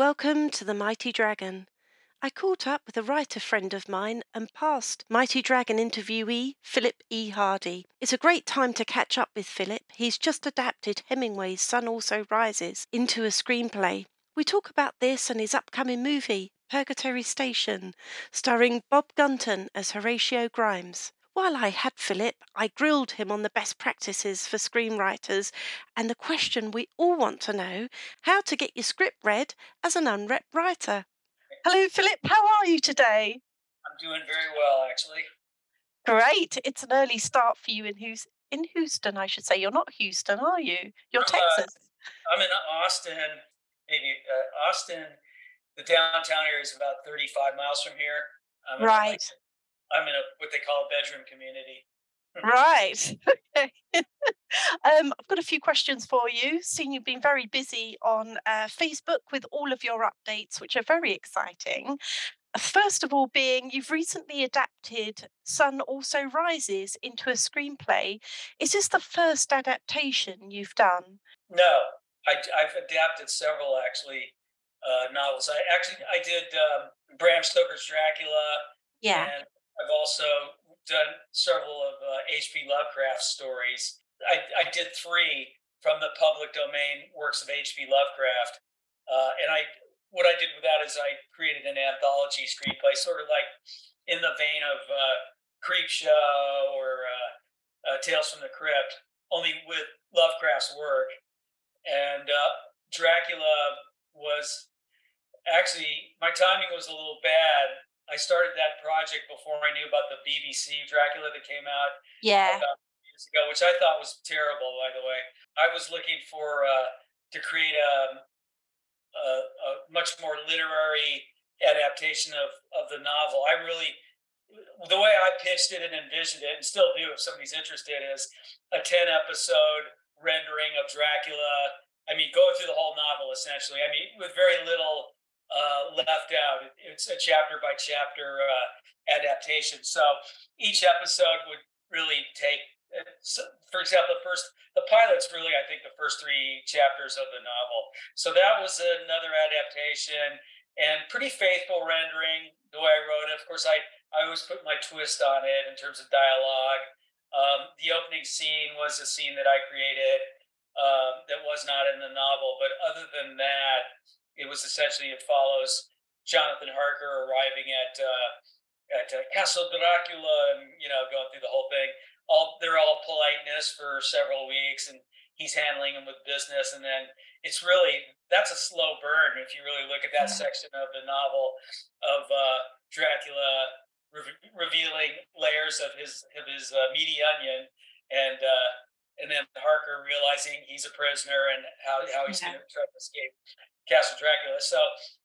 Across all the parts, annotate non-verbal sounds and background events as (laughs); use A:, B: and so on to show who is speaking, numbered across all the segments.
A: Welcome to the Mighty Dragon. I caught up with a writer friend of mine and past Mighty Dragon interviewee Phillip E. Hardy. It's a great time to catch up with Phillip. He's just adapted Hemingway's Sun Also Rises into a screenplay. We talk about this and his upcoming movie, Purgatory Station, starring Bob Gunton as Horatio Grimes. While I had Phillip, I grilled him on the best practices for screenwriters and the question we all want to know how to get your script read as an unrep writer. Hello, Phillip. How are you today?
B: I'm doing very well, actually.
A: Great. It's an early start for you in Houston. In Houston, I should say. You're not Houston, are you? You're
B: I'm,
A: Texas.
B: Uh, I'm in Austin, maybe uh, Austin. The downtown area is about 35 miles from here. I'm
A: right.
B: I'm in a what they call a bedroom community.
A: right. (laughs) Okay. (laughs) um, I've got a few questions for you. Seeing you've been very busy on uh, Facebook with all of your updates, which are very exciting. First of all, being you've recently adapted Sun Also Rises into a screenplay. Is this the first adaptation you've done?
B: No, I, have adapted several actually uh, novels. I actually I did um, Bram Stoker's Dracula.
A: Yeah.
B: And I've also done several of uh, H.P. Lovecraft stories. I, I did three from the public domain works of H.P. Lovecraft, uh, and I what I did with that is I created an anthology screenplay, sort of like in the vein of uh, Creepshow or uh, uh, Tales from the Crypt, only with Lovecraft's work. And uh, Dracula was actually my timing was a little bad I started that project before I knew about the BBC Dracula that came out.
A: Yeah.
B: years ago, which I thought was terrible, by the way. I was looking for uh, to create a, a, a much more literary adaptation of of the novel. I really the way I pitched it and envisioned it, and still do if somebody's interested, is a 10 episode rendering of Dracula. I mean, going through the whole novel essentially. I mean, with very little uh, left out. It's a chapter by chapter uh, adaptation. So each episode would really take, uh, for example, the first, the pilot's really, I think, the first three chapters of the novel. So that was another adaptation and pretty faithful rendering the way I wrote it. Of course, I, I always put my twist on it in terms of dialogue. Um, the opening scene was a scene that I created um, that was not in the novel, but other than that, it was essentially it follows Jonathan Harker arriving at uh, at uh, Castle Dracula and you know going through the whole thing. All they're all politeness for several weeks, and he's handling them with business, and then it's really that's a slow burn if you really look at that section of the novel of uh, Dracula re- revealing layers of his of his uh, meaty onion, and uh, and then Harker realizing he's a prisoner and how how he's going to try to escape. Castle Dracula. So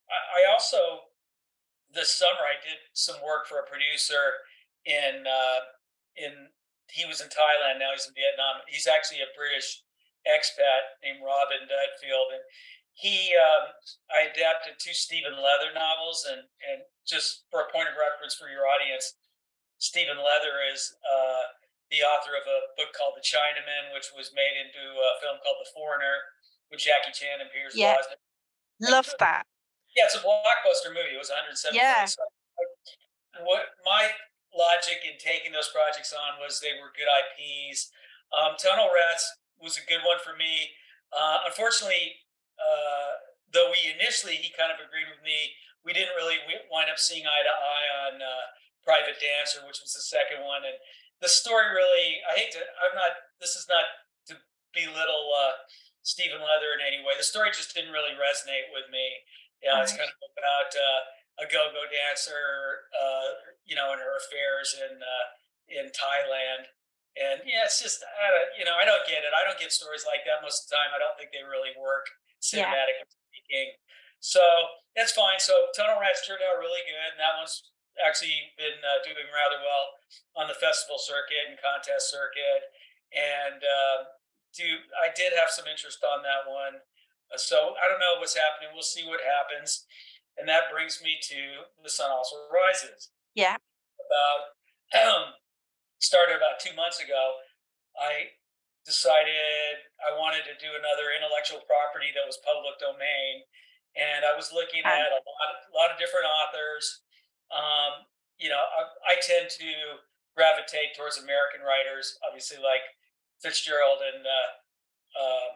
B: I, I also this summer I did some work for a producer in uh, in he was in Thailand now he's in Vietnam. He's actually a British expat named Robin Dudfield and he um, I adapted two Stephen Leather novels and and just for a point of reference for your audience, Stephen Leather is uh, the author of a book called The Chinaman, which was made into a film called The Foreigner with Jackie Chan and Pierce
A: yeah. Brosnan. Love that.
B: Yeah, it's a blockbuster movie. It was 107.
A: Yeah.
B: What my logic in taking those projects on was they were good IPs. Um, Tunnel Rats was a good one for me. Uh, unfortunately, uh, though we initially he kind of agreed with me, we didn't really wind up seeing eye to eye on uh, Private Dancer, which was the second one. And the story really, I hate to, I'm not. This is not to belittle uh, Stephen Leather in any way. The story just didn't really resonate with me. Yeah, you know, it's kind of about uh, a go-go dancer, uh, you know, and her affairs in uh, in Thailand. And yeah, it's just I don't, you know I don't get it. I don't get stories like that most of the time. I don't think they really work cinematic yeah. speaking. So that's fine. So Tunnel Rats turned out really good, and that one's actually been uh, doing rather well on the festival circuit and contest circuit. And uh, do I did have some interest on that one. Uh, so I don't know what's happening. We'll see what happens. And that brings me to the sun also rises.
A: Yeah.
B: About um, (clears throat) started about two months ago. I decided I wanted to do another intellectual property that was public domain, and I was looking at a lot, of, a lot of different authors. Um, you know, I, I, tend to gravitate towards American writers, obviously like Fitzgerald and uh, um,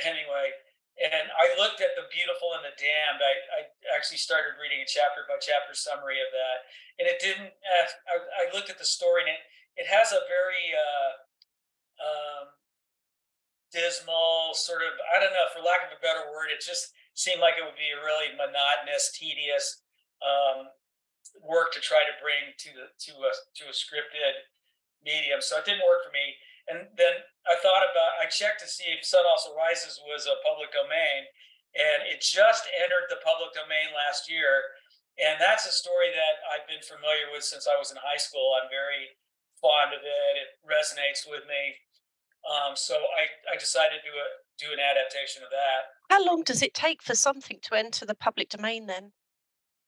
B: Hemingway. And I looked at The Beautiful and the Damned. I, I actually started reading a chapter by chapter summary of that. And it didn't, uh, I, I looked at the story and it, it has a very uh, um, dismal sort of, I don't know, for lack of a better word, it just seemed like it would be a really monotonous, tedious um, work to try to bring to the to a to a scripted medium. So it didn't work for me. And then I thought about, I checked to see if Sun Also Rises was a public domain, and it just entered the public domain last year. And that's a story that I've been familiar with since I was in high school. I'm very fond of it. It resonates with me. Um, so I, I decided to do, a, do an adaptation of that.
A: How long does it take for something to enter the public domain then?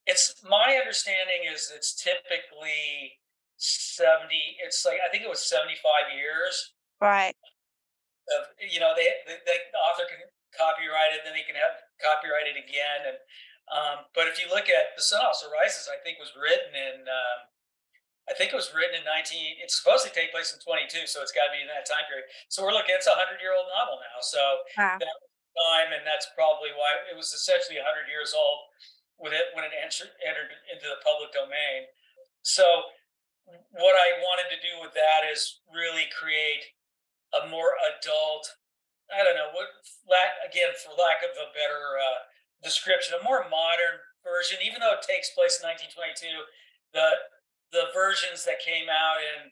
B: It's my understanding is it's typically 70 it's like i think it was 75 years.
A: Right.
B: Of, you know they, they, the author can copyright it then they can have copyright it again and um, but if you look at the sun also rises i think was written in um, i think it was written in 19 it's supposed to take place in 22 so it's got to be in that time period. So we're looking it's a 100 year old novel now so wow. that time and that's probably why it was essentially 100 years old when it when it entered, entered into the public domain. So what I wanted to do with that is really create a more adult, I don't know, what, again, for lack of a better uh, description, a more modern version, even though it takes place in 1922, the, the versions that came out in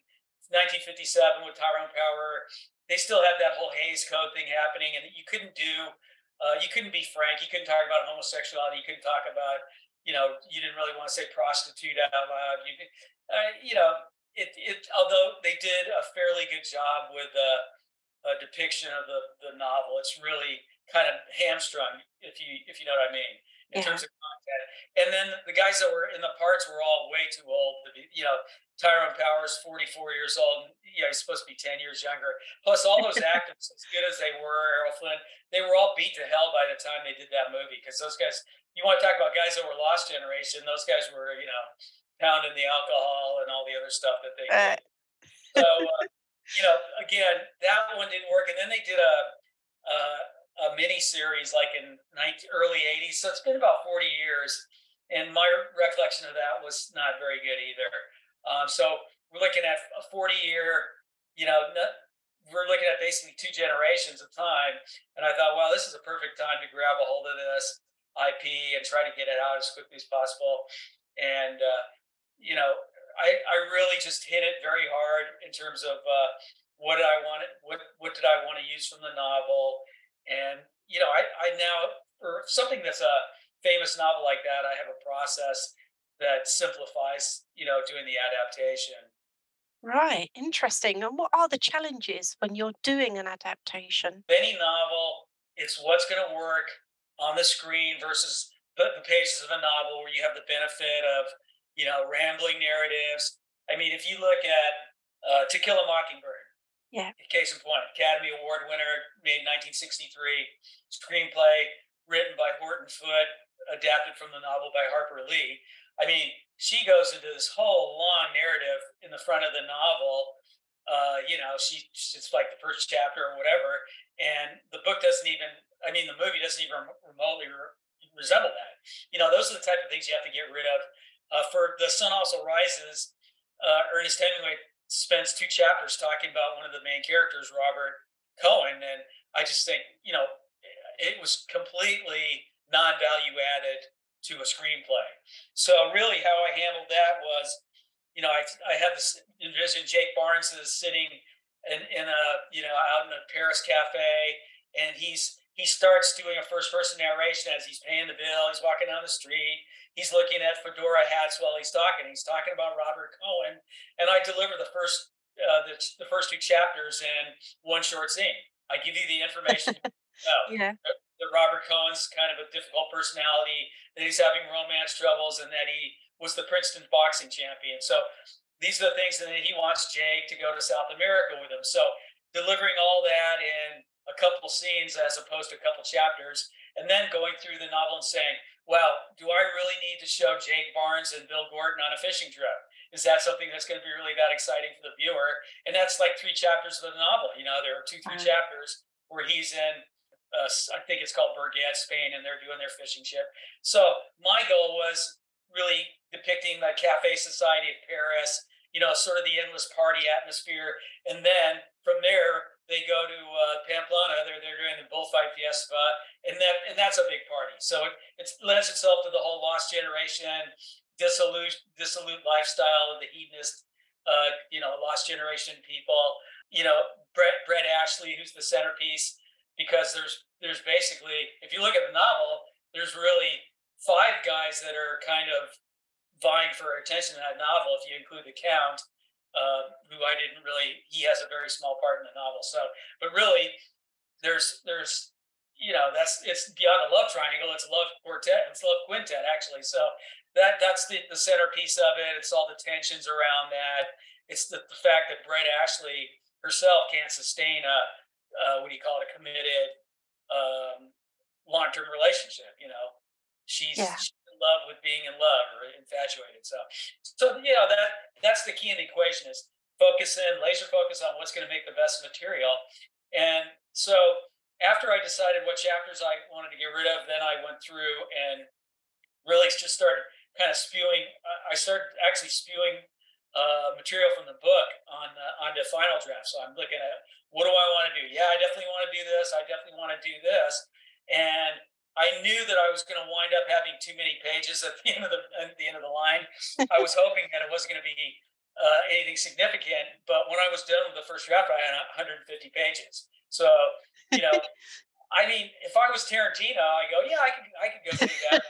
B: 1957 with Tyrone Power, they still had that whole Hays Code thing happening, and you couldn't do, uh, you couldn't be frank, you couldn't talk about homosexuality, you couldn't talk about, you know, you didn't really want to say prostitute out loud. You, uh, you know, it, it although they did a fairly good job with a, a depiction of the, the novel, it's really kind of hamstrung, if you if you know what I mean, in yeah. terms of content. And then the guys that were in the parts were all way too old to be, you know, Tyrone Powers, 44 years old. Yeah, he's supposed to be 10 years younger. Plus, all those (laughs) actors, as good as they were, Errol Flynn, they were all beat to hell by the time they did that movie. Because those guys, you want to talk about guys that were lost generation, those guys were, you know, pounding the alcohol and all the other stuff that they did. so, uh, you know, again, that one didn't work. And then they did a, a, a mini series like in 19, early 80s. So it's been about 40 years. And my recollection of that was not very good either. Um, so we're looking at a 40 year, you know, we're looking at basically two generations of time. And I thought, wow, this is a perfect time to grab a hold of this IP and try to get it out as quickly as possible. And uh, you know, I, I really just hit it very hard in terms of uh, what did I want, what what did I want to use from the novel, and you know, I I now for something that's a famous novel like that, I have a process that simplifies, you know, doing the adaptation.
A: Right, interesting. And what are the challenges when you're doing an adaptation?
B: Any novel, it's what's going to work on the screen versus the, the pages of a novel where you have the benefit of you know, rambling narratives. I mean, if you look at uh, To Kill a Mockingbird,
A: yeah,
B: case in point, Academy Award winner, made 1963, screenplay written by Horton Foote, adapted from the novel by Harper Lee. I mean, she goes into this whole long narrative in the front of the novel. Uh, you know, she it's like the first chapter or whatever, and the book doesn't even. I mean, the movie doesn't even remotely re- resemble that. You know, those are the type of things you have to get rid of uh, for The Sun Also Rises, uh, Ernest Hemingway spends two chapters talking about one of the main characters, Robert Cohen. And I just think, you know, it was completely non value added to a screenplay. So, really, how I handled that was, you know, I, I had this envision Jake Barnes is sitting in, in a, you know, out in a Paris cafe, and he's he starts doing a first person narration as he's paying the bill, he's walking down the street, he's looking at fedora hats while he's talking. He's talking about Robert Cohen, and I deliver the first uh, the, the first two chapters in one short scene. I give you the information. (laughs)
A: yeah.
B: That, that Robert Cohen's kind of a difficult personality, that he's having romance troubles, and that he was the Princeton boxing champion. So these are the things, and then he wants Jake to go to South America with him. So delivering all that in a couple scenes as opposed to a couple chapters and then going through the novel and saying, well, do I really need to show Jake Barnes and Bill Gorton on a fishing trip? Is that something that's going to be really that exciting for the viewer? And that's like three chapters of the novel. You know, there are two, three uh-huh. chapters where he's in, uh, I think it's called Burguete, Spain, and they're doing their fishing trip. So my goal was really depicting the cafe society of Paris, you know, sort of the endless party atmosphere. And then from there, they go to uh, Pamplona. They're they're doing the bullfight fiesta, and that and that's a big party. So it, it lends itself to the whole lost generation, dissolute dissolute lifestyle of the hedonist, uh, you know, lost generation people. You know, Brett Brett Ashley, who's the centerpiece, because there's there's basically, if you look at the novel, there's really five guys that are kind of vying for attention in that novel. If you include the Count, uh, who I didn't really. He has a very small part in the novel. So, but really, there's there's you know that's it's beyond a love triangle. It's a love quartet. It's a love quintet actually. So that that's the the centerpiece of it. It's all the tensions around that. It's the, the fact that Brett Ashley herself can't sustain a uh, what do you call it a committed um, long term relationship. You know, she's, yeah. she's love with being in love or infatuated. So, so you know that that's the key in the equation is focus in, laser focus on what's going to make the best material. And so, after I decided what chapters I wanted to get rid of, then I went through and really just started kind of spewing. I started actually spewing uh, material from the book on uh, on the final draft. So I'm looking at what do I want to do? Yeah, I definitely want to do this. I definitely want to do this. And I knew that I was going to wind up having too many pages at the end of the at the end of the line. I was (laughs) hoping that it wasn't going to be uh, anything significant, but when I was done with the first draft, I had 150 pages. So, you know, (laughs) I mean, if I was Tarantino, I go, yeah, I could I could go through that.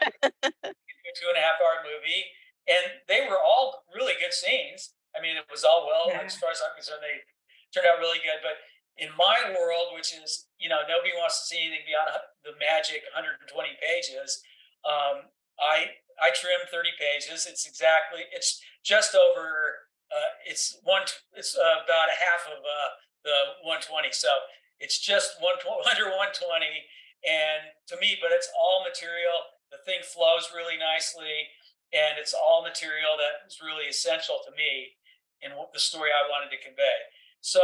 B: a (laughs) two and a half hour movie, and they were all really good scenes. I mean, it was all well yeah. as far as I'm concerned. They turned out really good, but in my world, which is you know nobody wants to see anything beyond the magic 120 pages, um, I I trim 30 pages. It's exactly it's just over. Uh, it's one. It's about a half of uh, the 120. So it's just one (laughs) under 120. And to me, but it's all material. The thing flows really nicely, and it's all material that is really essential to me in the story I wanted to convey. So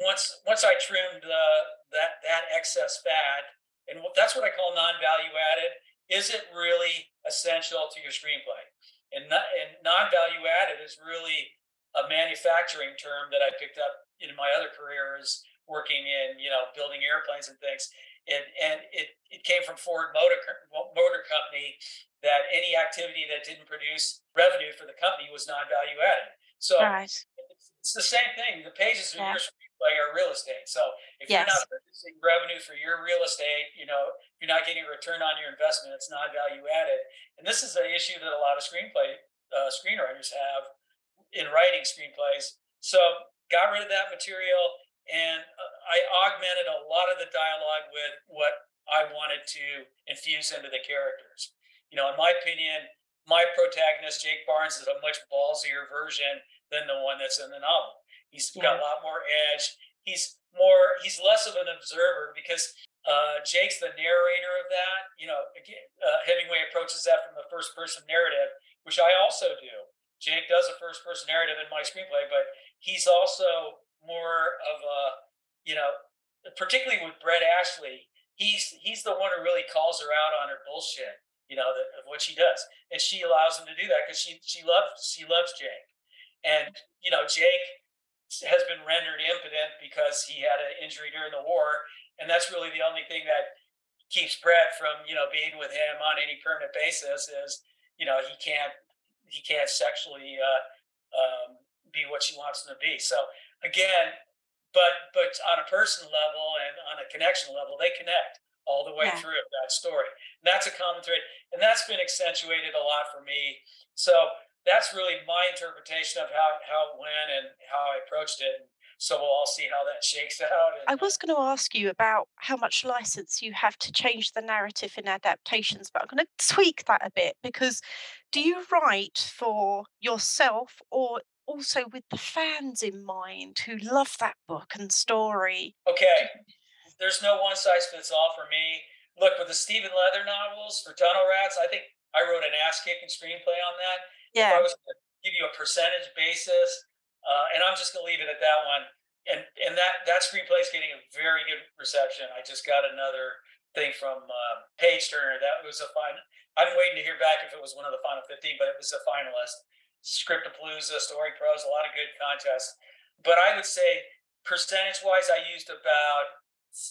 B: once once I trimmed uh, that that excess fat, and that's what I call non-value added. Is it really essential to your screenplay? And, not, and non-value added is really a manufacturing term that I picked up in my other careers, working in you know building airplanes and things. And and it it came from Ford Motor Motor Company that any activity that didn't produce revenue for the company was non-value added. So right. it's, it's, the same thing. The pages of yeah. your screenplay are real estate. So if yes. you're not producing revenue for your real estate, you know, if you're not getting a return on your investment, it's not value added. And this is an issue that a lot of screenplay uh, screenwriters have in writing screenplays. So got rid of that material and uh, I augmented a lot of the dialogue with what I wanted to infuse into the characters. You know, in my opinion, my protagonist, Jake Barnes, is a much ballsier version than the one that's in the novel. He's yeah. got a lot more edge. He's more. He's less of an observer because uh, Jake's the narrator of that. You know, again, uh, Hemingway approaches that from the first person narrative, which I also do. Jake does a first person narrative in my screenplay, but he's also more of a, you know, particularly with Brett Ashley, he's he's the one who really calls her out on her bullshit, you know, the, of what she does, and she allows him to do that because she she loves she loves Jake. And, you know, Jake has been rendered impotent because he had an injury during the war. And that's really the only thing that keeps Brett from, you know, being with him on any permanent basis is, you know, he can't, he can't sexually uh, um, be what she wants him to be. So again, but, but on a personal level and on a connection level, they connect all the way yeah. through that story. And that's a common thread. And that's been accentuated a lot for me. So that's really my interpretation of how, how it went and how I approached it. So we'll all see how that shakes out.
A: I was going to ask you about how much license you have to change the narrative in adaptations, but I'm going to tweak that a bit because do you write for yourself or also with the fans in mind who love that book and story?
B: Okay. There's no one size fits all for me. look with the Stephen Leather novels for Tunnel Rats. I think I wrote an ass kicking screenplay on that.
A: Yeah.
B: If I was going to give you a percentage basis, uh, and I'm just going to leave it at that one. And and that that screenplay is getting a very good reception. I just got another thing from uh, Page Turner. That was a fine. I'm waiting to hear back if it was one of the final 15, but it was a finalist. Scriptapalooza, Story Pros, a lot of good contests. But I would say percentage wise, I used about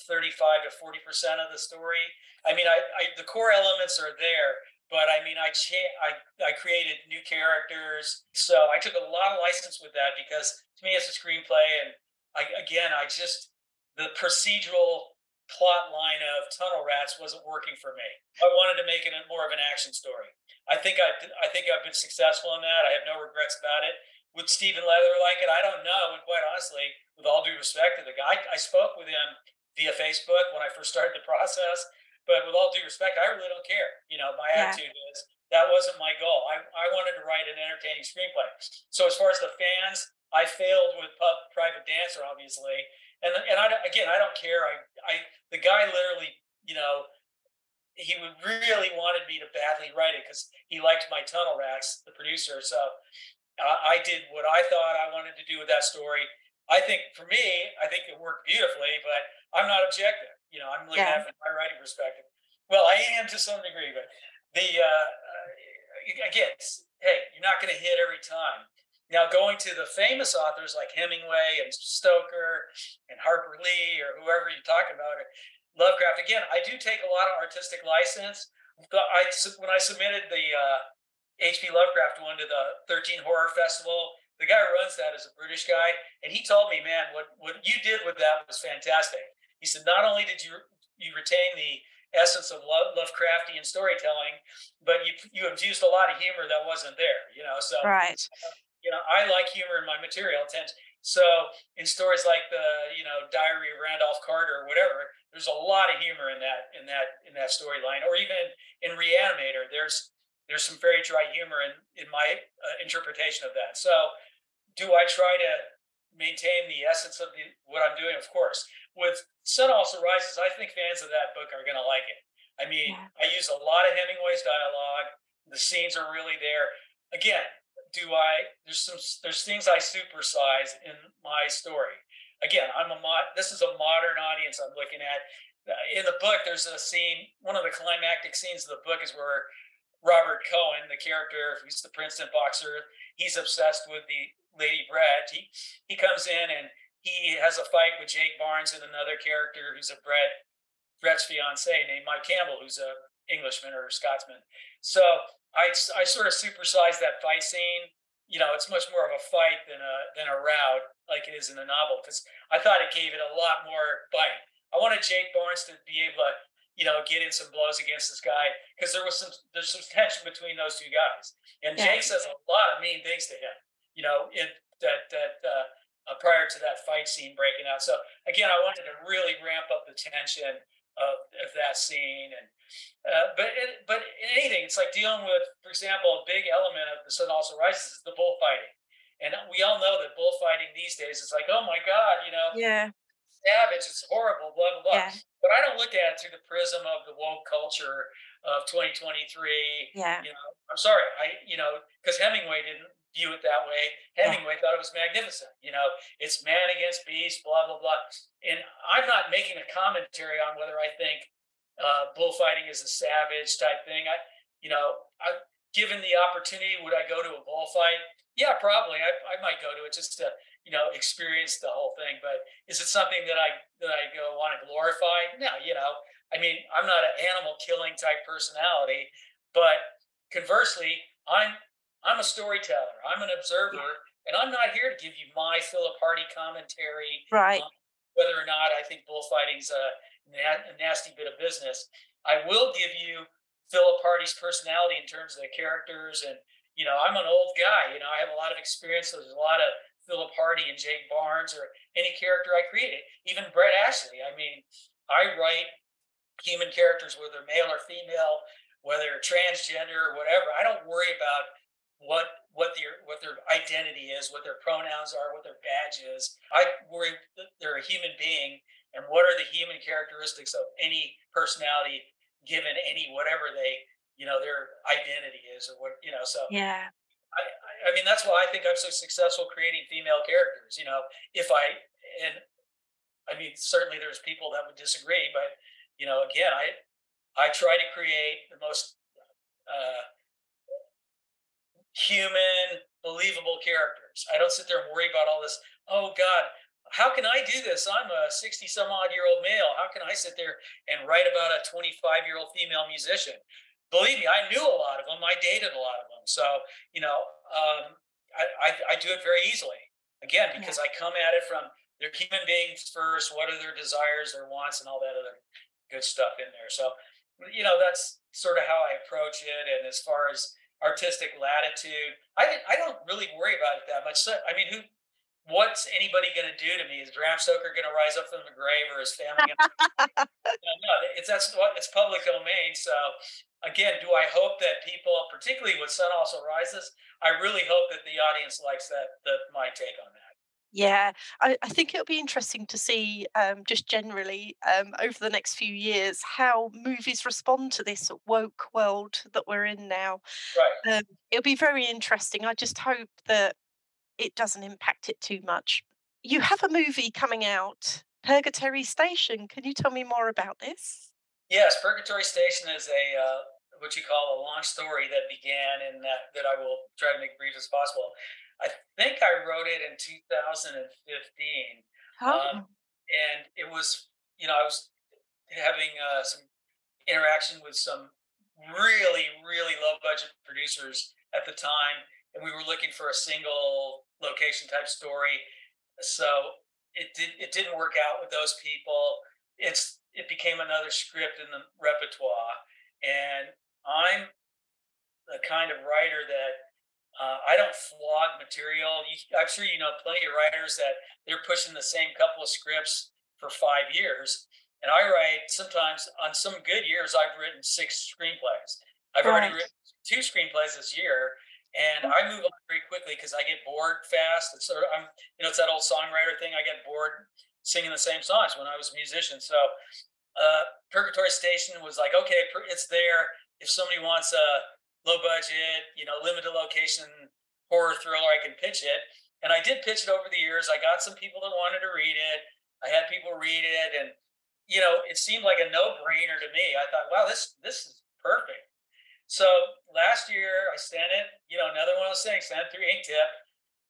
B: 35 to 40 percent of the story. I mean, I, I the core elements are there, but I mean, I cha- I I created new characters, so I took a lot of license with that because to me, it's a screenplay, and I again, I just the procedural plot line of Tunnel Rats wasn't working for me. I wanted to make it more of an action story. I think I I think I've been successful in that. I have no regrets about it. Would Stephen Leather like it? I don't know. And quite honestly, with all due respect to the guy, I spoke with him via Facebook when I first started the process. But with all due respect, I really don't care. You know, my yeah. attitude is that wasn't my goal. I, I wanted to write an entertaining screenplay. So as far as the fans, I failed with Pub, Private Dancer, obviously. And and I again, I don't care. I I the guy literally, you know, he would really wanted me to badly write it because he liked my Tunnel Rats, the producer. So uh, I did what I thought I wanted to do with that story. I think for me, I think it worked beautifully, but I'm not objective. You know, I'm looking yeah. at it from my writing perspective. Well, I am to some degree, but the uh, uh again, hey, you're not going to hit every time. Now, going to the famous authors like Hemingway and Stoker and Harper Lee or whoever you're talking about, Lovecraft. Again, I do take a lot of artistic license. I when I submitted the uh, H.P. Lovecraft one to the 13 Horror Festival. The guy who runs that is a British guy, and he told me, man, what what you did with that was fantastic. He said, not only did you you retain the essence of love, Lovecraftian storytelling, but you you infused a lot of humor that wasn't there. You know, so
A: right.
B: You know, I like humor in my material. So in stories like the you know Diary of Randolph Carter or whatever, there's a lot of humor in that in that in that storyline. Or even in Reanimator, there's there's some very dry humor in in my uh, interpretation of that. So, do I try to maintain the essence of the, what I'm doing? Of course. With Sun Also Rises, I think fans of that book are going to like it. I mean, yeah. I use a lot of Hemingway's dialogue. The scenes are really there. Again, do I? There's some there's things I supersize in my story. Again, I'm a mod. This is a modern audience I'm looking at. In the book, there's a scene. One of the climactic scenes of the book is where Robert Cohen, the character who's the Princeton boxer, he's obsessed with the Lady Brett. He he comes in and he has a fight with Jake Barnes and another character who's a Brett Brett's fiance named Mike Campbell, who's a Englishman or a Scotsman. So I I sort of supersize that fight scene. You know, it's much more of a fight than a than a rout like it is in the novel because I thought it gave it a lot more bite. I wanted Jake Barnes to be able to you know, get in some blows against this guy because there was some there's some tension between those two guys. And yeah. Jake says a lot of mean things to him, you know, in that that uh, uh, prior to that fight scene breaking out. So again, I wanted to really ramp up the tension of, of that scene. And uh, but it, but in anything, it's like dealing with, for example, a big element of the Sun Also Rises is the bullfighting. And we all know that bullfighting these days is like, oh my God, you know,
A: yeah,
B: savage, it's horrible, blah blah blah. Yeah but I don't look at it through the prism of the woke culture of 2023.
A: Yeah.
B: You know, I'm sorry. I, you know, because Hemingway didn't view it that way. Hemingway thought it was magnificent. You know, it's man against beast, blah, blah, blah. And I'm not making a commentary on whether I think uh, bullfighting is a savage type thing. I, you know, I, given the opportunity, would I go to a bullfight? Yeah, probably. I, I might go to it just to you know, experience the whole thing. But is it something that I that I go want to glorify? No, you know, I mean, I'm not an animal killing type personality, but conversely, I'm I'm a storyteller. I'm an observer, and I'm not here to give you my Phillip Hardy commentary,
A: right? Um,
B: whether or not I think bullfighting's a, a nasty bit of business. I will give you Phillip Hardy's personality in terms of the characters and you know, I'm an old guy. You know, I have a lot of experience. There's a lot of Phillip Hardy and Jake Barnes or any character I created, even Brett Ashley. I mean, I write human characters, whether male or female, whether transgender or whatever. I don't worry about what what their what their identity is, what their pronouns are, what their badge is. I worry that they're a human being and what are the human characteristics of any personality given any whatever they you know their identity is or what you know so
A: yeah
B: I, I mean that's why I think I'm so successful creating female characters you know if I and I mean certainly there's people that would disagree but you know again I I try to create the most uh, human, believable characters. I don't sit there and worry about all this. Oh God, how can I do this? I'm a 60 some odd year old male. How can I sit there and write about a 25 year old female musician? Believe me, I knew a lot of them. I dated a lot of them. So, you know, um, I, I, I, do it very easily. Again, because yeah. I come at it from they're human beings first. What are their desires, their wants, and all that other good stuff in there. So, you know, that's sort of how I approach it. And as far as artistic latitude. I I don't really worry about it that much. So, I mean, who? What's anybody going to do to me? Is Bram Stoker going to rise up from the grave, or his family? Gonna, (laughs) no, it's that's what it's public domain. So again, do I hope that people, particularly with Sun Also Rises, I really hope that the audience likes that that my take on that.
A: Yeah, I, I think it'll be interesting to see um, just generally um, over the next few years how movies respond to this woke world that we're in now.
B: Right. Um,
A: it'll be very interesting. I just hope that it doesn't impact it too much. You have a movie coming out, Purgatory Station. Can you tell me more about this?
B: Yes, Purgatory Station is a uh, what you call a long story that began and that, that I will try to make brief as possible. I think I wrote it in 2015. Oh. Um, and it was, you know, I was having uh, some interaction with some really, really low budget producers at the time. And we were looking for a single location type story. So it did it didn't work out with those people. It's it became another script in the repertoire. And I'm the kind of writer that uh, I don't flog material. You, I'm sure you know plenty of writers that they're pushing the same couple of scripts for five years. And I write sometimes on some good years, I've written six screenplays. I've already written two screenplays this year, and I move on very quickly because I get bored fast. It's sort of, I'm, you know, it's that old songwriter thing. I get bored singing the same songs when I was a musician. So, uh, Purgatory Station was like, okay, it's there. If somebody wants a low budget, you know, limited location horror thriller, I can pitch it. And I did pitch it over the years. I got some people that wanted to read it. I had people read it, and you know, it seemed like a no-brainer to me. I thought, wow, this this is perfect. So last year, I sent it. You know, another one of those things. Sent through Inktip,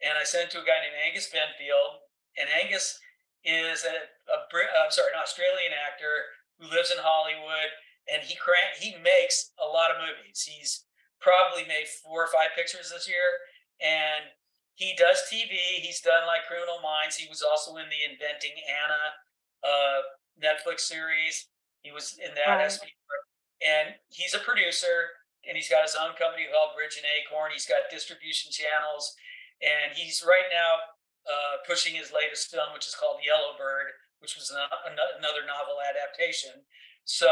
B: and I sent it to a guy named Angus Benfield. And Angus is a, a uh, I'm sorry, an Australian actor who lives in Hollywood, and he he makes a lot of movies. He's probably made four or five pictures this year. And he does TV. He's done like Criminal Minds. He was also in the Inventing Anna uh, Netflix series. He was in that right. And he's a producer and he's got his own company called Bridge and Acorn. He's got distribution channels. And he's right now uh, pushing his latest film, which is called Yellowbird, which was another novel adaptation. So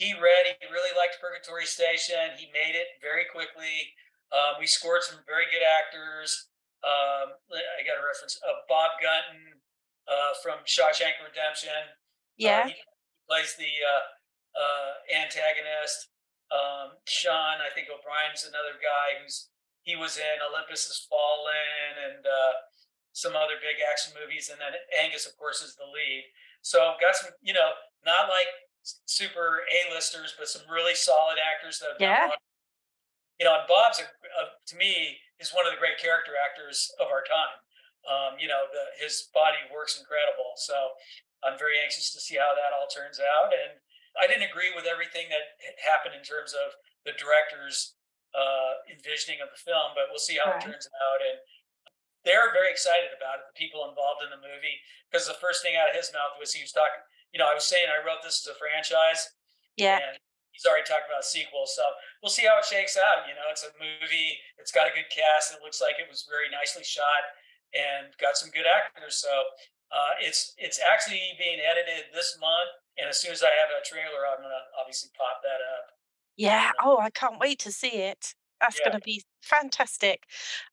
B: he read, he really liked Purgatory Station. He made it very quickly. Um, we scored some very good actors. Um, I got a reference of Bob Gunton uh, from Shawshank Redemption.
A: Uh, yeah.
B: Uh, he plays the uh, uh, antagonist. Um, Sean, I think O'Bryan's another guy who's he was in Olympus Has Fallen and uh, some other big action movies, and then Angus, of course, is the lead. So got some, you know, not like super A-listers, but some really solid actors that have
A: yeah.
B: You know, and Bob's a, a, to me is one of the great character actors of our time. Um, you know, the, his body works incredible. So I'm very anxious to see how that all turns out. And I didn't agree with everything that happened in terms of the director's uh, envisioning of the film, but we'll see how right. it turns out. And they're very excited about it, the people involved in the movie, because the first thing out of his mouth was he was talking you know, I was saying I wrote this as a franchise.
A: Yeah.
B: And he's already talking about sequels. So we'll see how it shakes out. You know, it's a movie, it's got a good cast. It looks like it was very nicely shot and got some good actors. So uh, it's it's actually being edited this month. And as soon as I have a trailer, I'm gonna obviously pop that up.
A: Yeah. Oh, I can't wait to see it. That's
B: Yeah.
A: going to be fantastic.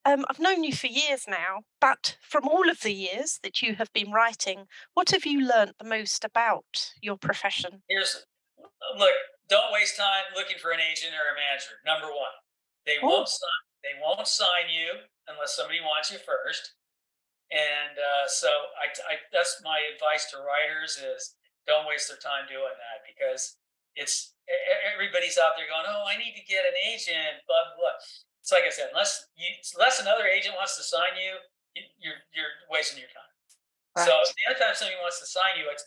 A: Um, I've known you for years now, but from all of the years that you have been writing, what have you learnt the most about your profession?
B: Here's look, don't waste time looking for an agent or a manager. Number one, they
A: Oh.
B: won't sign. They won't sign you unless somebody wants you first. And uh, so I, I, that's my advice to writers is don't waste their time doing that because it's everybody's out there going, oh, I need to get an agent, blah blah. It's like I said, unless you, unless another agent wants to sign you, you- you're you're wasting your time. So the other time somebody wants to sign you, it's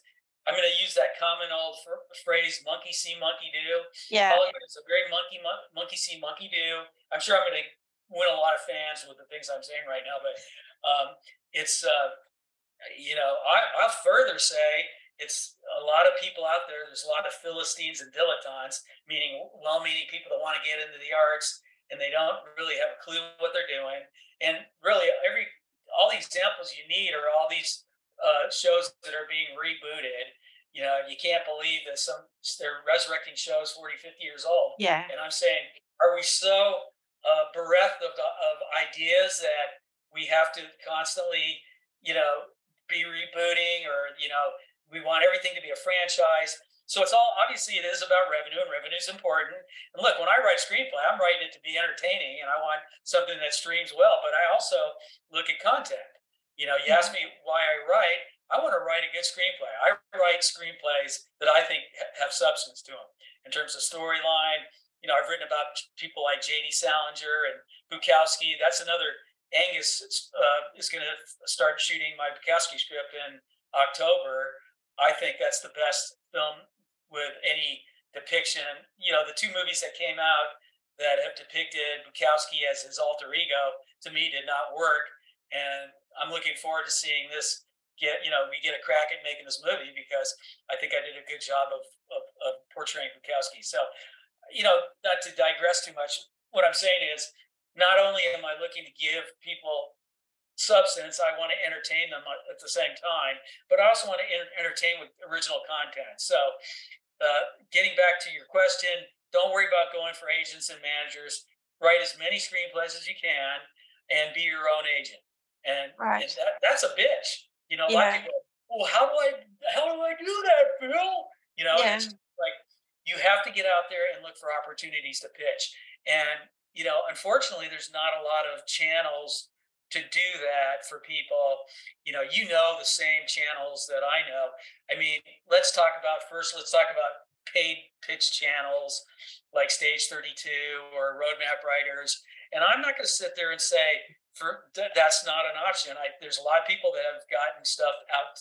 B: I'm going to use that common old phrase, monkey see, monkey do.
A: Yeah.
B: All of it is a very monkey, mon- monkey see, monkey do. I'm sure I'm going to win a lot of fans with the things I'm saying right now, but um, it's, uh, you know, I, I'll further say it's a lot of people out there. There's a lot of Philistines and dilettantes, meaning well meaning people that want to get into the arts and they don't really have a clue what they're doing. And really, every all the examples you need are all these uh, shows that are being rebooted. You know, you can't believe that some they're resurrecting shows 40, 50 years old.
A: Yeah.
B: And I'm saying, are we so uh, bereft of, of ideas that we have to constantly, you know, be rebooting or, you know, we want everything to be a franchise. So it's all obviously it is about revenue and revenue is important. And look, when I write a screenplay, I'm writing it to be entertaining and I want something that streams well, but I also look at content. You know, you ask me why I write, I want to write a good screenplay. I write screenplays that I think have substance to them in terms of storyline. You know, I've written about people like J.D. Salinger and Bukowski. That's another. Angus uh, is going to start shooting my Bukowski script in October. I think that's the best film with any depiction. You know, the two movies that came out that have depicted Bukowski as his alter ego to me did not work, and I'm looking forward to seeing this get. You know, we get a crack at making this movie because I think I did a good job of of, of portraying Bukowski. So, you know, not to digress too much. What I'm saying is, not only am I looking to give people substance, I want to entertain them at the same time, but I also want to enter- entertain with original content. So, uh, getting back to your question, don't worry about going for agents and managers. Write as many screenplays as you can, and be your own agent. And,
A: Right.
B: and that, that's a bitch. You know, a lot of people. Well, how do I how do I do that, Bill? You know,
A: Yeah.
B: it's like you have to get out there and look for opportunities to pitch. And you know, unfortunately, there's not a lot of channels to do that for people. You know, you know the same channels that I know. I mean, let's talk about first. Let's talk about paid pitch channels like Stage 32 or Roadmap Writers. And I'm not going to sit there and say for th- that's not an option. I, there's a lot of people that have gotten stuff out,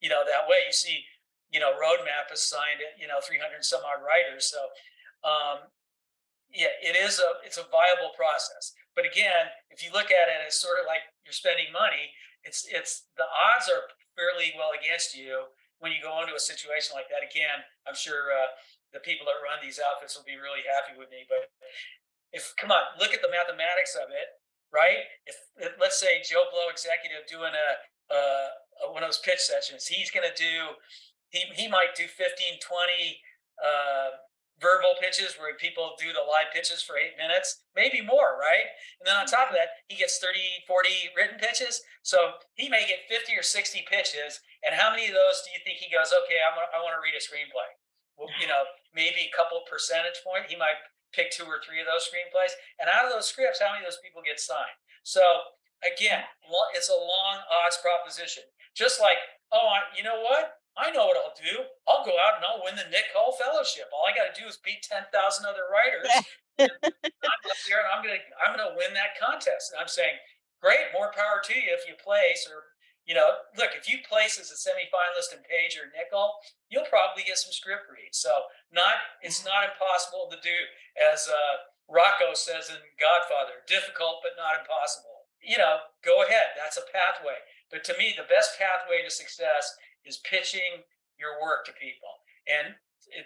B: you know, that way. You see, you know, Roadmap has signed it, you know, 300 some odd writers. So, um, yeah, it is a it's a viable process. But again, if you look at it as sort of like you're spending money, it's it's the odds are fairly well against you when you go into a situation like that. Again, I'm sure uh, the people that run these outfits will be really happy with me. But if come on, look at the mathematics of it, right? If, if let's say Joe Blow executive doing a, uh, one of those pitch sessions, he's going to do he he might do 15, 20 uh, verbal pitches where people do the live pitches for eight minutes, maybe more, right? And then on top of mm-hmm. that, he gets 30, 40 written pitches. So he may get 50 or 60 pitches. And how many of those do you think he goes, okay, I'm, I want to read a screenplay? Well, you know, maybe a couple percentage point. He might pick two or three of those screenplays. And out of those scripts, how many of those people get signed? So again, it's a long odds proposition. Just like, oh, I, you know what? I know what I'll do. I'll go out and I'll win the Nicholl Fellowship. All I got to do is beat ten thousand other writers. (laughs) I'm up here and I'm gonna I'm gonna win that contest. And I'm saying, great, more power to you if you place or you know, look, if you place as a semifinalist in Page or Nicholl, you'll probably get some script reads. So not it's not impossible to do, as uh, Rocco says in Godfather, difficult but not impossible. You know, go ahead. That's a pathway. But to me, the best pathway to success is pitching your work to people. And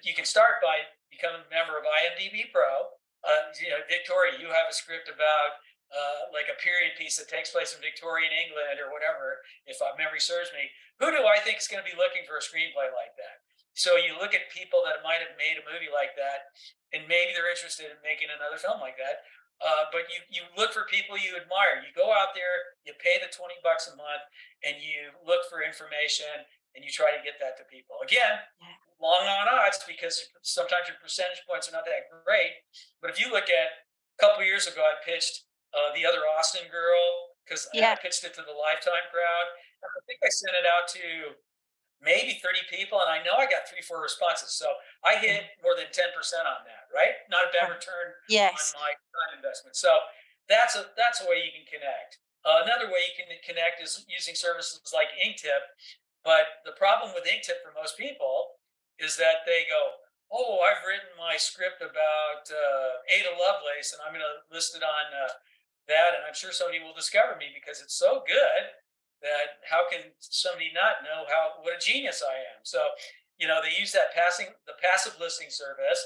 B: you can start by becoming a member of IMDb Pro. Uh, you know, Victoria, you have a script about uh, like a period piece that takes place in Victorian England or whatever, if my memory serves me. Who do I think is going to be looking for a screenplay like that? So you look at people that might have made a movie like that, and maybe they're interested in making another film like that. Uh, but you you look for people you admire. You go out there, you pay the twenty bucks a month, and you look for information, and you try to get that to people. Again, yeah. long on odds because sometimes your percentage points are not that great. But if you look at a couple years ago, I pitched uh, the other Austin girl because yeah. I pitched it to the Lifetime crowd. I think I sent it out to maybe 30 people and i know i got three four responses so i hit more than 10% on that right not a bad return
A: yes.
B: on my time investment so that's a that's a way you can connect uh, another way you can connect is using services like inktip but the problem with inktip for most people is that they go oh i've written my script about uh, ada lovelace and i'm going to list it on uh, that and i'm sure somebody will discover me because it's so good that how can somebody not know how what a genius I am? So, you know, they use that passing the passive listing service.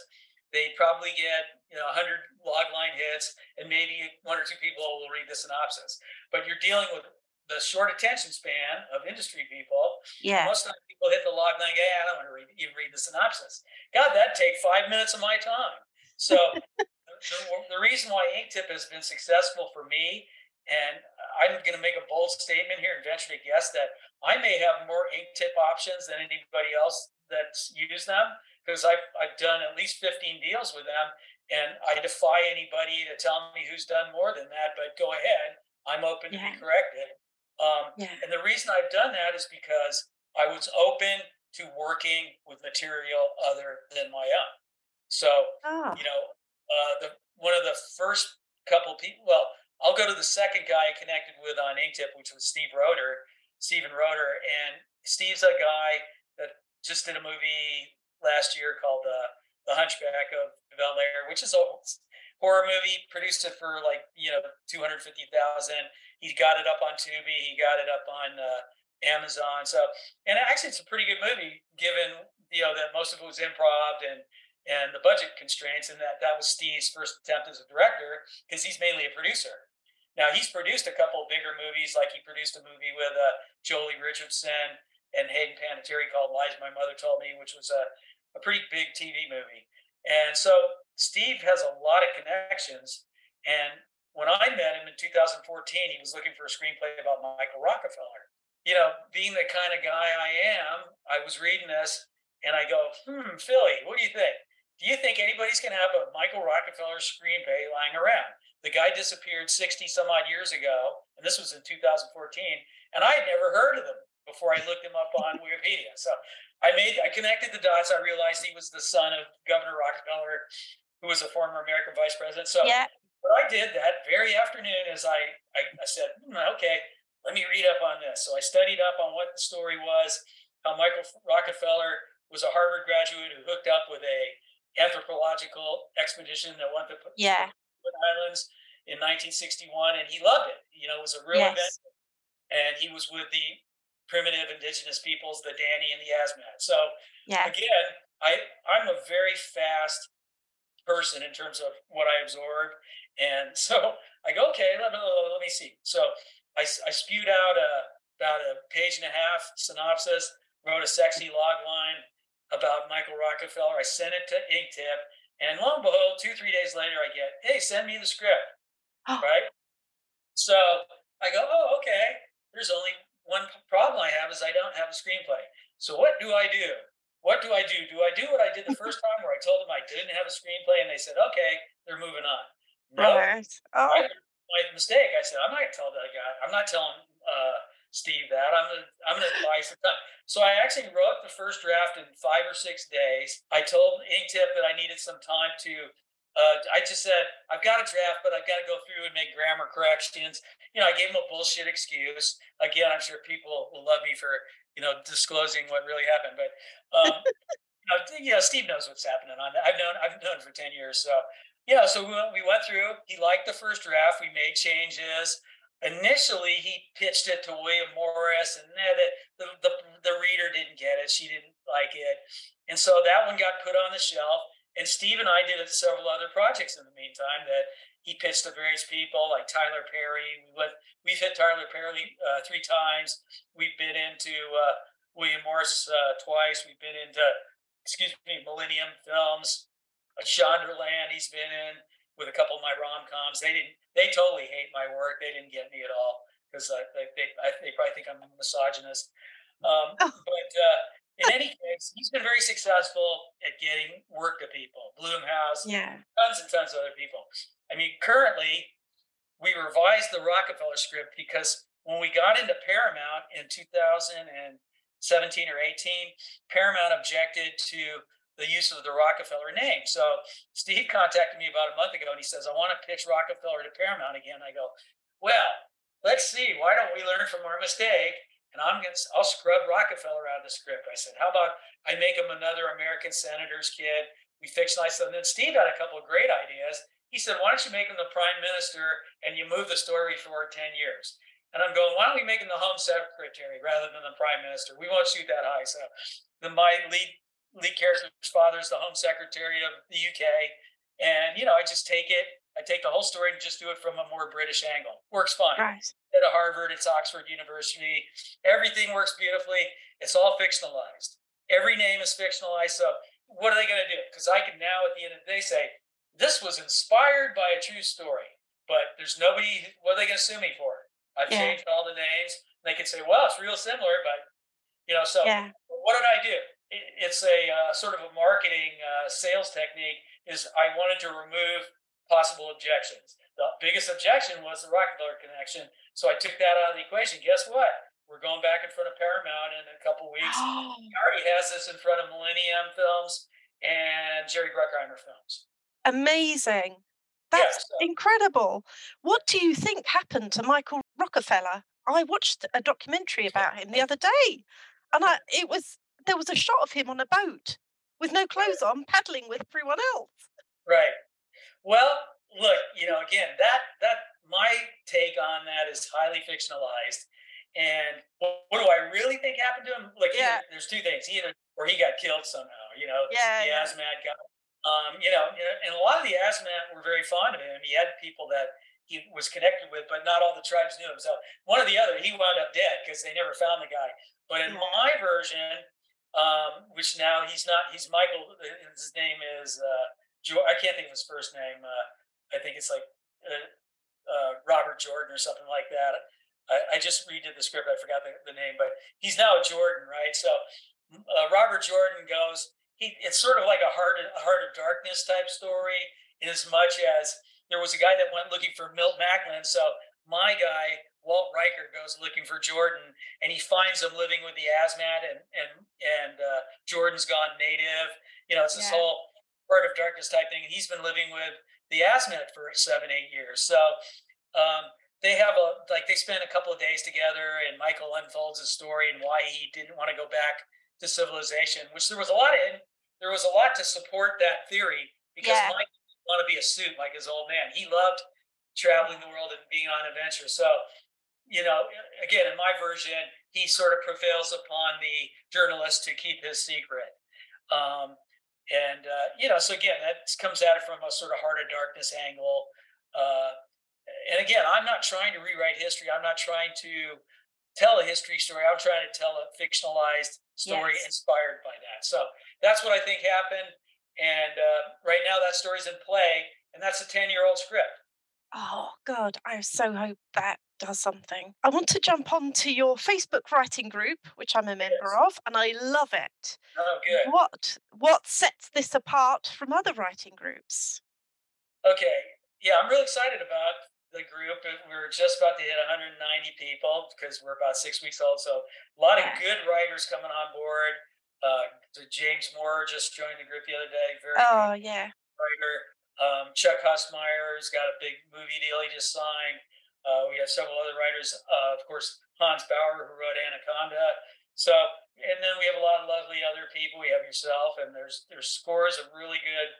B: They probably get you know 100 log line hits, and maybe one or two people will read the synopsis. But you're dealing with the short attention span of industry people.
A: Yeah.
B: Most of the people hit the log line. Yeah, I don't want to read, even read the synopsis. God, that take five minutes of my time. So (laughs) the, the reason why Inktip has been successful for me and I'm going to make a bold statement here and venture to guess that I may have more Inktip options than anybody else that's used them because I've, I've done at least 15 deals with them. And I defy anybody to tell me who's done more than that, but go ahead. I'm open yeah. to be corrected. Um, yeah. And the reason I've done that is because I was open to working with material other than my own. So, oh. you know, uh, the one of the first couple people, well, I'll go to the second guy I connected with on Inktip, which was Steve Roder, Stephen Roder. And Steve's a guy that just did a movie last year called uh, The Hunchback of Bel Air, which is a horror movie, produced it for like, you know, 250000 he got it up on Tubi. He got it up on uh, Amazon. So, and actually, it's a pretty good movie, given you know that most of it was improv and and the budget constraints, and that that was Steve's first attempt as a director because he's mainly a producer. Now he's produced a couple bigger movies, like he produced a movie with uh, Joely Richardson and Hayden Panettiere called "Lies My Mother Told Me," which was a, a pretty big TV movie. And so Steve has a lot of connections, and when I met him in 2014, he was looking for a screenplay about Michael Rockefeller. You know, being the kind of guy I am, I was reading this and I go, hmm, Philly, what do you think? Do you think anybody's going to have a Michael Rockefeller screenplay lying around? The guy disappeared 60 some odd years ago, and this was in 2014, and I had never heard of him before I looked him up on (laughs) Wikipedia. So I made I connected the dots. I realized he was the son of Governor Rockefeller, who was a former American vice president. So yeah. What I did that very afternoon is I, I, I said, hmm, okay, let me read up on this. So I studied up on what the story was, how Michael Rockefeller was a Harvard graduate who hooked up with a anthropological expedition that went to
A: yeah.
B: Islands in 1961, and he loved it. You know, it was a real yes. event, and he was with the primitive indigenous peoples, the Dani and the Asmat. So yeah. again, I I'm a very fast person in terms of what I absorb, and (laughs) so I go, okay, let me let me see. So I, I spewed out a about a page and a half synopsis, wrote a sexy log line about Michael Rockefeller. I sent it to Inktip, and lo and behold, two, three days later, I get, hey, send me the script. Oh. (gasps) Right? So I go, oh, okay. There's only one problem I have is I don't have a screenplay. So what do I do? What do I do? Do I do what I did the (laughs) first time where I told them I didn't have a screenplay and they said, okay, they're moving on? No. Oh. I, my mistake. I said, I'm not going to tell that guy. I'm not telling uh, Steve that. I'm gonna I'm gonna buy some time. So I actually wrote the first draft in five or six days. I told Inktip that I needed some time to. Uh, I just said I've got a draft, but I've got to go through and make grammar corrections. You know, I gave him a bullshit excuse. Again, I'm sure people will love me for you know disclosing what really happened, but um, you, (laughs) know, you know, Steve knows what's happening on that. I've known I've known for ten years, so yeah. So we went, we went through. He liked the first draft. We made changes initially he pitched it to William Morris, and the, the, the, the reader didn't get it. She didn't like it. And so that one got put on the shelf. And Steve and I did several other projects in the meantime that he pitched to various people like Tyler Perry. We went, we've hit Tyler Perry uh, three times. We've been into uh, William Morris uh, twice. We've been into, excuse me, Millennium Films. Shondaland he's been in with a couple of my rom coms. They didn't. They totally hate my work. They didn't get me at all because they, they, they probably think I'm a misogynist. Um, (laughs) oh. But uh, in any case, he's been very successful at getting work to people. Blumhouse,
A: yeah,
B: tons and tons of other people. I mean, currently, we revised the Rockefeller script because when we got into Paramount in 2017 or 18, Paramount objected to the use of the Rockefeller name. So Steve contacted me about a month ago and he says, I want to pitch Rockefeller to Paramount again. I go, well, let's see. Why don't we learn from our mistake? And I'm going to, I'll scrub Rockefeller out of the script. I said, how about I make him another American senator's kid? We fictionalize them. And then Steve had a couple of great ideas. He said, why don't you make him the prime minister and you move the story forward 10 years? And I'm going, why don't we make him the home secretary rather than the prime minister? We won't shoot that high. So the my lead lead character's father is the home secretary of the UK. And, you know, I just take it, I take the whole story and just do it from a more British angle. Works fine.
A: Right.
B: At a Harvard, it's Oxford University. Everything works beautifully. It's all fictionalized. Every name is fictionalized. So what are they going to do? Because I can now, at the end of the day, say, this was inspired by a true story, but there's nobody, what are they going to sue me for? I've yeah. changed all the names. They can say, well, it's real similar, but, you know, so yeah. what did I do? It's a uh, sort of a marketing uh, sales technique is i wanted to remove possible objections. The biggest objection was the rockefeller connection so i took that out of the equation. Guess what? We're going back in front of paramount in a couple weeks. (gasps) He already has this in front of millennium films and jerry bruckheimer films.
A: Amazing. That's yeah, so. incredible. What do you think happened to michael rockefeller? I watched a documentary about him the (laughs) other day and I, it was there was a shot of him on a boat with no clothes on, paddling with everyone else.
B: Right. Well, look, you know, again, that that my take on that is highly fictionalized. And what, what do I really think happened to him? Like, yeah. Either, there's two things: either or he got killed somehow. You know,
A: yeah,
B: the
A: yeah.
B: Asmat guy. Um, you know, and a lot of the Asmat were very fond of him. He had people that he was connected with, but not all the tribes knew him. So one or the other, he wound up dead because they never found the guy. But in my version, um, which now he's not. He's Michael. Uh, his name is uh, I can't think of his first name. Uh, I think it's like uh, uh, Robert Jordan or something like that. I, I, just redid the script. I forgot the, the, name, but he's now Jordan, right? So uh, Robert Jordan goes. He, it's sort of like a heart, a heart of darkness type story, in as much as there was a guy that went looking for Milt Macklin. So my guy Walt Riker goes looking for Jordan, and he finds him living with the Asmat, and and and uh, Jordan's gone native. You know, it's this yeah. whole Heart of Darkness type thing. And he's been living with the Asmat for seven, eight years. So um, they have a like they spend a couple of days together, and Michael unfolds his story and why he didn't want to go back to civilization. Which there was a lot in. There was a lot to support that theory because yeah. Mike didn't want to be a suit like his old man. He loved traveling the world and being on adventure. So you know, again, in my version, he sort of prevails upon the journalist to keep his secret. Um, and, uh, you know, so again, that comes at it from a sort of heart of darkness angle. Uh, and again, I'm not trying to rewrite history. I'm not trying to tell a history story. I'm trying to tell a fictionalized story yes. inspired by that. So that's what I think happened. And uh, right now, that story's in play, and that's a 10 year old script.
A: Oh, God, I so hope that does something. I want to jump on to your Facebook writing group, which I'm a member yes. of, and I love it.
B: Oh, good.
A: What what sets this apart from other writing groups?
B: Okay, yeah, I'm really excited about the group. We're just about to hit 190 people because we're about six weeks old. So a lot of good writers coming on board. Uh, James Moore just joined the group the other day. Very
A: oh yeah,
B: writer. Um, Chuck Husmeyer's got a big movie deal he just signed. Uh, we have several other writers, uh, of course, Hans Bauer, who wrote Anaconda. So, and then we have a lot of lovely other people. We have yourself, and there's there's scores of really good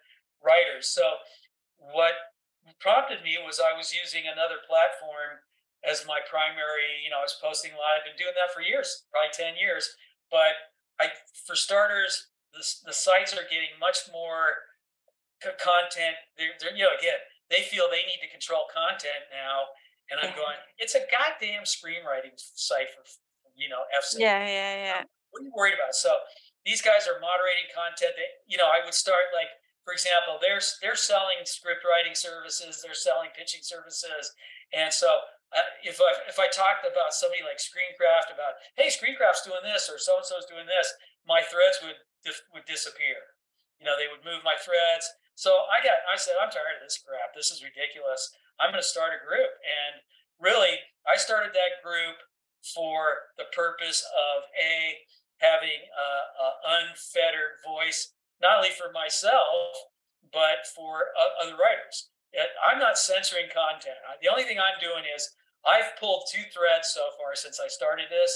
B: writers. So, what prompted me was I was using another platform as my primary. You know, I was posting live. I've been doing that for years, probably ten years. But I, for starters, the, the sites are getting much more content. They're, they're, you know, again, they feel they need to control content now and I'm (laughs) going, it's a goddamn screenwriting site for, you know, FC.
A: Yeah, yeah, yeah.
B: What are you worried about? So these guys are moderating content that, you know, I would start like for example, they're they're selling script writing services, they're selling pitching services, and so uh, if I if I talked about somebody like Screencraft about, hey, Screencraft's doing this or so and so's doing this, my threads would would disappear. You know, they would move my threads. So I got I said, I'm tired of this crap. This is ridiculous. I'm going to start a group, and really, I started that group for the purpose of a having a, a unfettered voice not only for myself, but for other writers. I'm not censoring content. The only thing I'm doing is I've pulled two threads so far since I started this.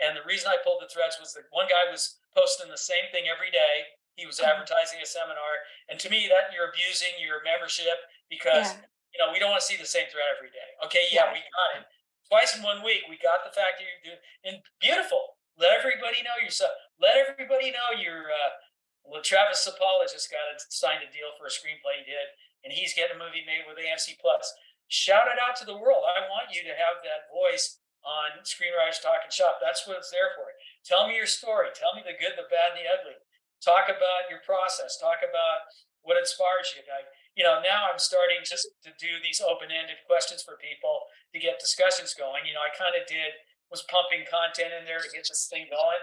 B: And the reason I pulled the threads was that one guy was posting the same thing every day. He was mm-hmm. advertising a seminar. And to me, that you're abusing your membership because, yeah. You know, we don't want to see the same thread every day. Okay, yeah, we got it. Twice in one week, we got the fact that you're doing, and beautiful. Let everybody know yourself. Let everybody know you're, uh, well, Travis Sapala just got a, signed a deal for a screenplay he did, and he's getting a movie made with AMC Plus. Shout it out to the world. I want you to have that voice on Screenwriters Talking Shop. That's what it's there for. Tell me your story. Tell me the good, the bad, and the ugly. Talk about your process. Talk about what inspires you. I, you know, now I'm starting just to do these open-ended questions for people to get discussions going. You know, I kind of did was pumping content in there to get this thing going,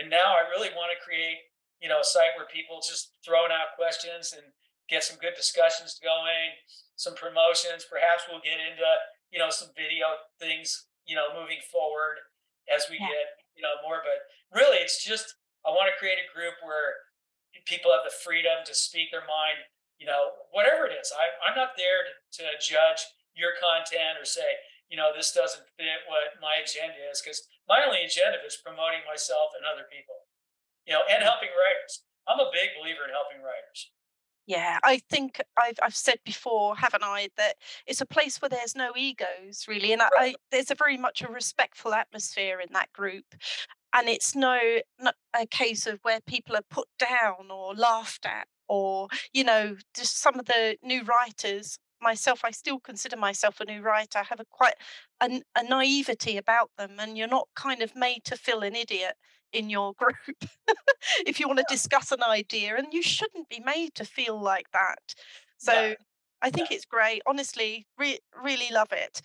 B: and now I really want to create you know, a site where people just throwing out questions and get some good discussions going, some promotions. Perhaps we'll get into, you know, some video things, you know, moving forward as we yeah. get, you know, more. But really, it's just, I want to create a group where people have the freedom to speak their mind, you know, whatever it is. I, I'm not there to, to judge your content or say, you know, this doesn't fit what my agenda is, because my only agenda is promoting myself and other people you know, and mm. helping writers. I'm a big believer in helping writers.
A: Yeah, I think I've I've said before, haven't I, that it's a place where there's no egos really, and right. I, there's a very much a respectful atmosphere in that group, and it's no not a case of where people are put down or laughed at, or you know, just some of the new writers. Myself, I still consider myself a new writer. I have a quite a, a naivety about them, and you're not kind of made to feel an idiot in your (laughs) group if you want to discuss an idea and you shouldn't be made to feel like that. So i think it's great. Honestly re- really love it.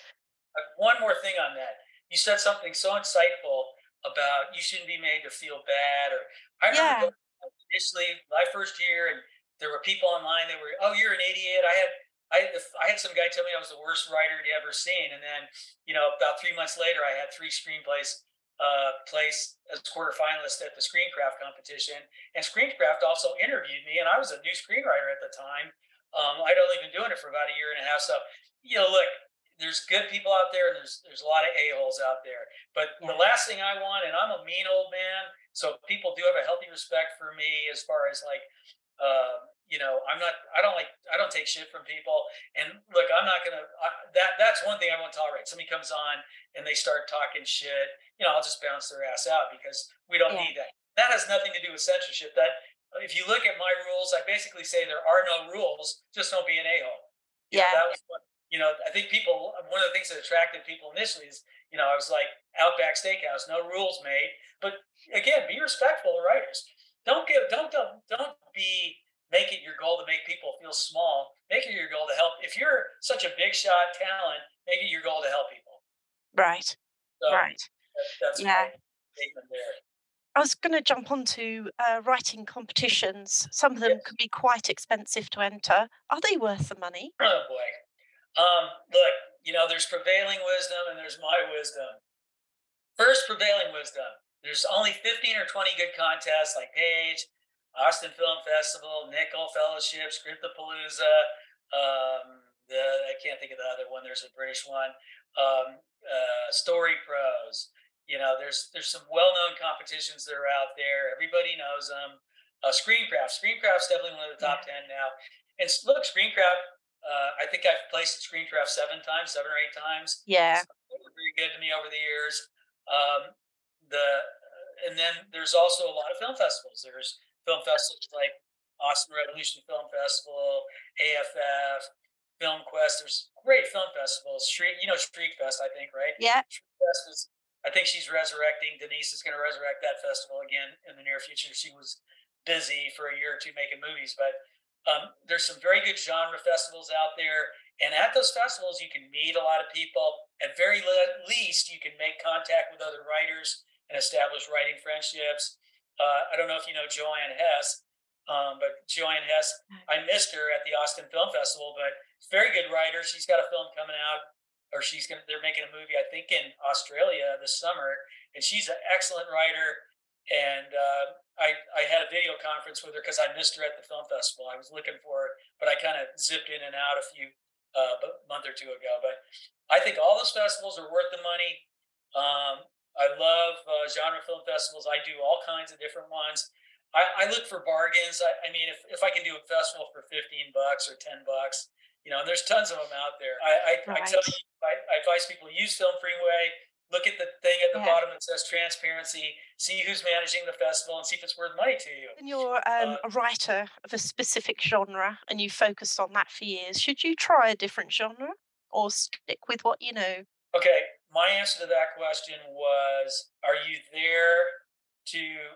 B: Uh, one more thing on that. You said something so insightful about you shouldn't be made to feel bad or i remember yeah. initially my first year and there were people online that were oh you're an idiot i had I, I had some guy tell me I was the worst writer he'd ever seen, and then you know about three months later, I had three screenplays uh, place as quarterfinalist at the Screencraft competition. And Screencraft also interviewed me, and I was a new screenwriter at the time. Um, I'd only been doing it for about a year and a half. So, you know, look, there's good people out there, and there's there's a lot of a holes out there. But the last thing I want, and I'm a mean old man, so people do have a healthy respect for me as far as like uh, you know i'm not i don't like i don't take shit from people. And look i'm not gonna I, that that's one thing i won't tolerate. Somebody comes on and they start talking shit you know i'll just bounce their ass out because we don't yeah. need that. That has nothing to do with censorship. That if you look at my rules i basically say there are no rules just don't be an a-hole.
A: Yeah
B: know, that was what you know i think people one of the things that attracted people initially is you know i was like outback steakhouse no rules made but again be respectful of writers don't give don't don't, don't be make it your goal to make people feel small. Make it your goal to help. If you're such a big shot talent, make it your goal to help people.
A: Right. So right.
B: That, yeah. statement there.
A: I was going to jump onto uh, writing competitions. Some of them yes. can be quite expensive to enter. Are they worth the money?
B: Oh boy. Um, look, you know, there's prevailing wisdom and there's my wisdom. First, prevailing wisdom. There's only 15 or 20 good contests like Page, Austin Film Festival, Nicholl Fellowship, Scriptapalooza. Um, the, I can't think of the other one. There's a British one. Um, uh, Story Pros. You know, there's there's some well-known competitions that are out there. Everybody knows them. Uh, Screencraft. Screencraft's definitely one of the top yeah. ten now. And look, Screencraft. Uh, I think I've placed Screencraft seven times, seven or eight times.
A: Yeah,
B: very good to me over the years. Um, the and then there's also a lot of film festivals. There's film festivals like Austin Revolution Film Festival, AFF, Film Quest. There's great film festivals. Street, you know, Street Fest, I think, right?
A: Yeah.
B: Street Fest is, I think she's resurrecting. Denise is going to resurrect that festival again in the near future. She was busy for a year or two making movies, but Um, there's some very good genre festivals out there. And at those festivals, you can meet a lot of people. At very least, you can make contact with other writers and establish writing friendships. Uh, I don't know if you know Joanne Hess, um, but Joanne Hess, I missed her at the Austin Film Festival, but very good writer. She's got a film coming out, or she's gonna. They're making a movie, I think, in Australia this summer, and she's an excellent writer. And uh, I I had a video conference with her because I missed her at the film festival. I was looking for her, but I kind of zipped in and out a few uh, a month or two ago. But I think all those festivals are worth the money. Um, I love uh, genre film festivals. I do all kinds of different ones. I, I look for bargains. I, I, mean, if, if I can do a festival for 15 bucks or 10 bucks, you know, there's tons of them out there. I, I, right. I tell you, I, I advise people use Film Freeway look at the thing at the yeah. bottom that says transparency see who's managing the festival and see if it's worth money to you
A: and you're um, uh, a writer of a specific genre and you focused on that for years should you try a different genre or stick with what you know
B: okay my answer to that question was are you there to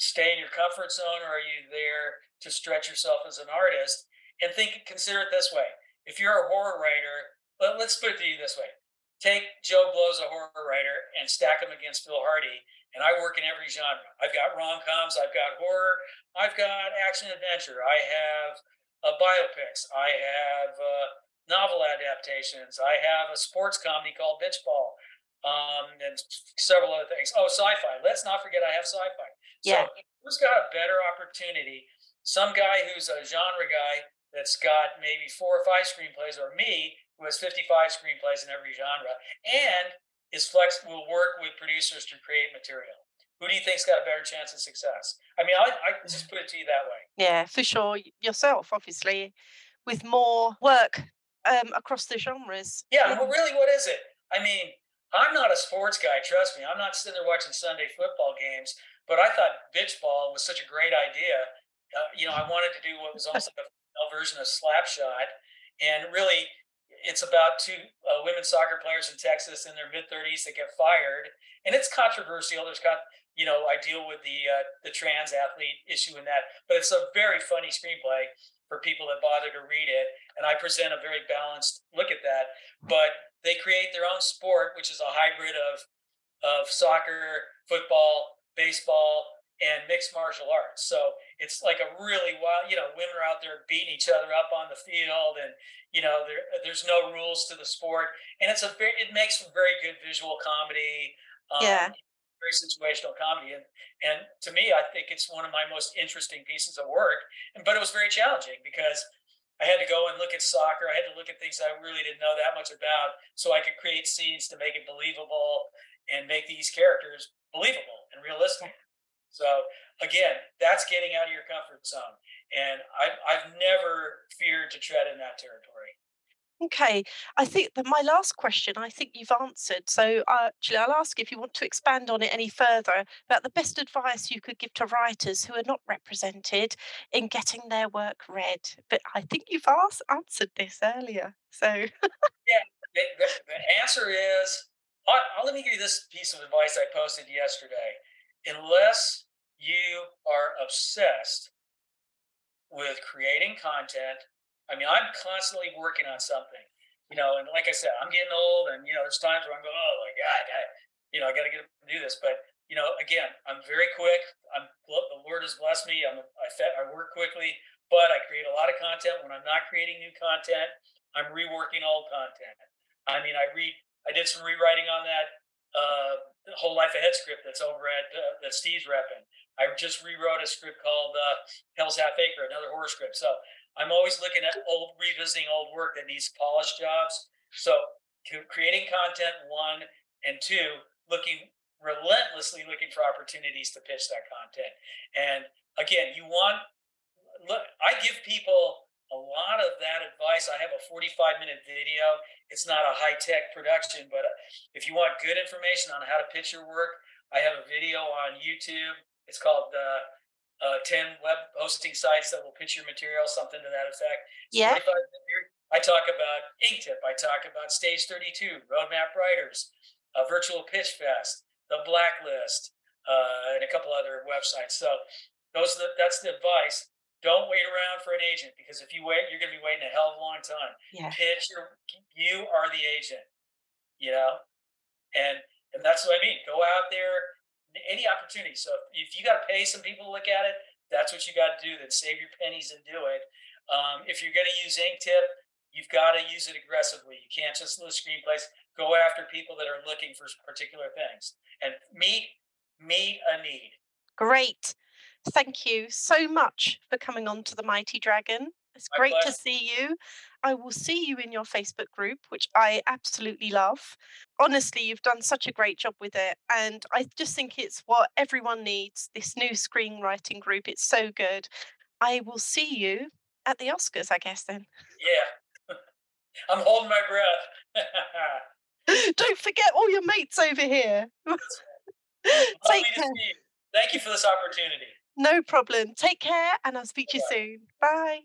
B: stay in your comfort zone or are you there to stretch yourself as an artist? And think consider it this way. If you're a horror writer let, let's put it to you this way. Take joe blow's a horror writer and stack him against Phil hardy and i work in every genre. I've got rom-coms i've got horror i've got action adventure. I have uh, biopics. I have uh, novel adaptations i have a sports comedy called bitchball um, and several other things oh sci-fi let's not forget i have sci-fi
A: yeah.
B: So who's got a better opportunity? Some guy who's a genre guy that's got maybe four or five screenplays, or me who has 55 screenplays in every genre, and is flex will work with producers to create material. Who do you think's got a better chance of success? I mean, I, I just put it to you that way.
A: Yeah, for sure. Yourself, obviously, with more work um, across the genres.
B: Yeah, well, really, what is it? I mean, I'm not a sports guy. Trust me, I'm not sitting there watching Sunday football games. But I thought bitch ball was such a great idea. Uh, you know, I wanted to do what was almost (laughs) like a version of Slapshot, and really, it's about two uh, women soccer players in Texas in their mid 30s that get fired, and it's controversial. There's got you know, I deal with the uh, the trans athlete issue in that, but it's a very funny screenplay for people that bother to read it, and I present a very balanced look at that. But they create their own sport, which is a hybrid of of soccer, football, baseball, and mixed martial arts. So it's like a really wild, you know, women are out there beating each other up on the field and, you know, there, there's no rules to the sport. And it's a very, it makes for very good visual comedy.
A: Um, yeah.
B: Very situational comedy. And, and to me, I think it's one of my most interesting pieces of work. And, but it was very challenging because I had to go and look at soccer. I had to look at things I really didn't know that much about so I could create scenes to make it believable and make these characters believable and realistic. So again, that's getting out of your comfort zone, and I, I've never feared to tread in that territory.
A: Okay, I think that my last question, I think you've answered. So, uh, actually, I'll ask if you want to expand on it any further about the best advice you could give to writers who are not represented in getting their work read. But I think you've asked, answered this earlier. So, (laughs) yeah,
B: the, the, the answer is I'll, let me give you this piece of advice I posted yesterday. Unless you are obsessed with creating content, I mean, I'm constantly working on something, you know, and like I said, I'm getting old and, you know, there's times where I'm going, oh my God, I, you know, I got to get up and do this. But, you know, again, I'm very quick. I'm, the Lord has blessed me. I'm, I, I work quickly, but I create a lot of content. When I'm not creating new content, I'm reworking old content. I mean, I read I did some rewriting on that uh, whole life ahead script that's over at uh, that Steve's repping. I just rewrote a script called uh, Hell's Half Acre, another horror script. So I'm always looking at old, revisiting old work that needs polished jobs. So creating content, one, and two, looking relentlessly looking for opportunities to pitch that content. And again, you want look. I give people a lot of that advice. I have a 45 minute video. It's not a high tech production, but if you want good information on how to pitch your work, I have a video on YouTube. It's called uh, uh, 10 web hosting sites that will pitch your material, something to that effect.
A: yeah.
B: I talk about Inktip. I talk about Stage 32, Roadmap Writers, uh, Virtual Pitch Fest, The Blacklist, uh, and a couple other websites. So those are the, that's the advice. don't wait around for an agent because if you wait, you're going to be waiting a hell of a long time.
A: Yeah.
B: Pitch your, you are the agent, you know, and and that's what I mean. Go out there, any opportunity. So if you got to pay some people to look at it, that's what you got to do. Then save your pennies and do it. Um, if you're going to use Inktip, you've got to use it aggressively. You can't just list screenplays. Go after people that are looking for particular things and meet meet a need.
A: Great. Thank you so much for coming on to the Mighty Dragon. It's
B: My
A: great to see you. I will see you in your Facebook group, which I absolutely love. Honestly, you've done such a great job with it. And I just think it's what everyone needs this new screenwriting group. It's so good. I will see you at the Oscars, I guess, then.
B: Yeah. (laughs) I'm holding my breath. (laughs)
A: Don't forget all your mates over here. (laughs) Take care.
B: you. Thank you for this opportunity.
A: No problem. Take care, and I'll speak to you soon. Bye.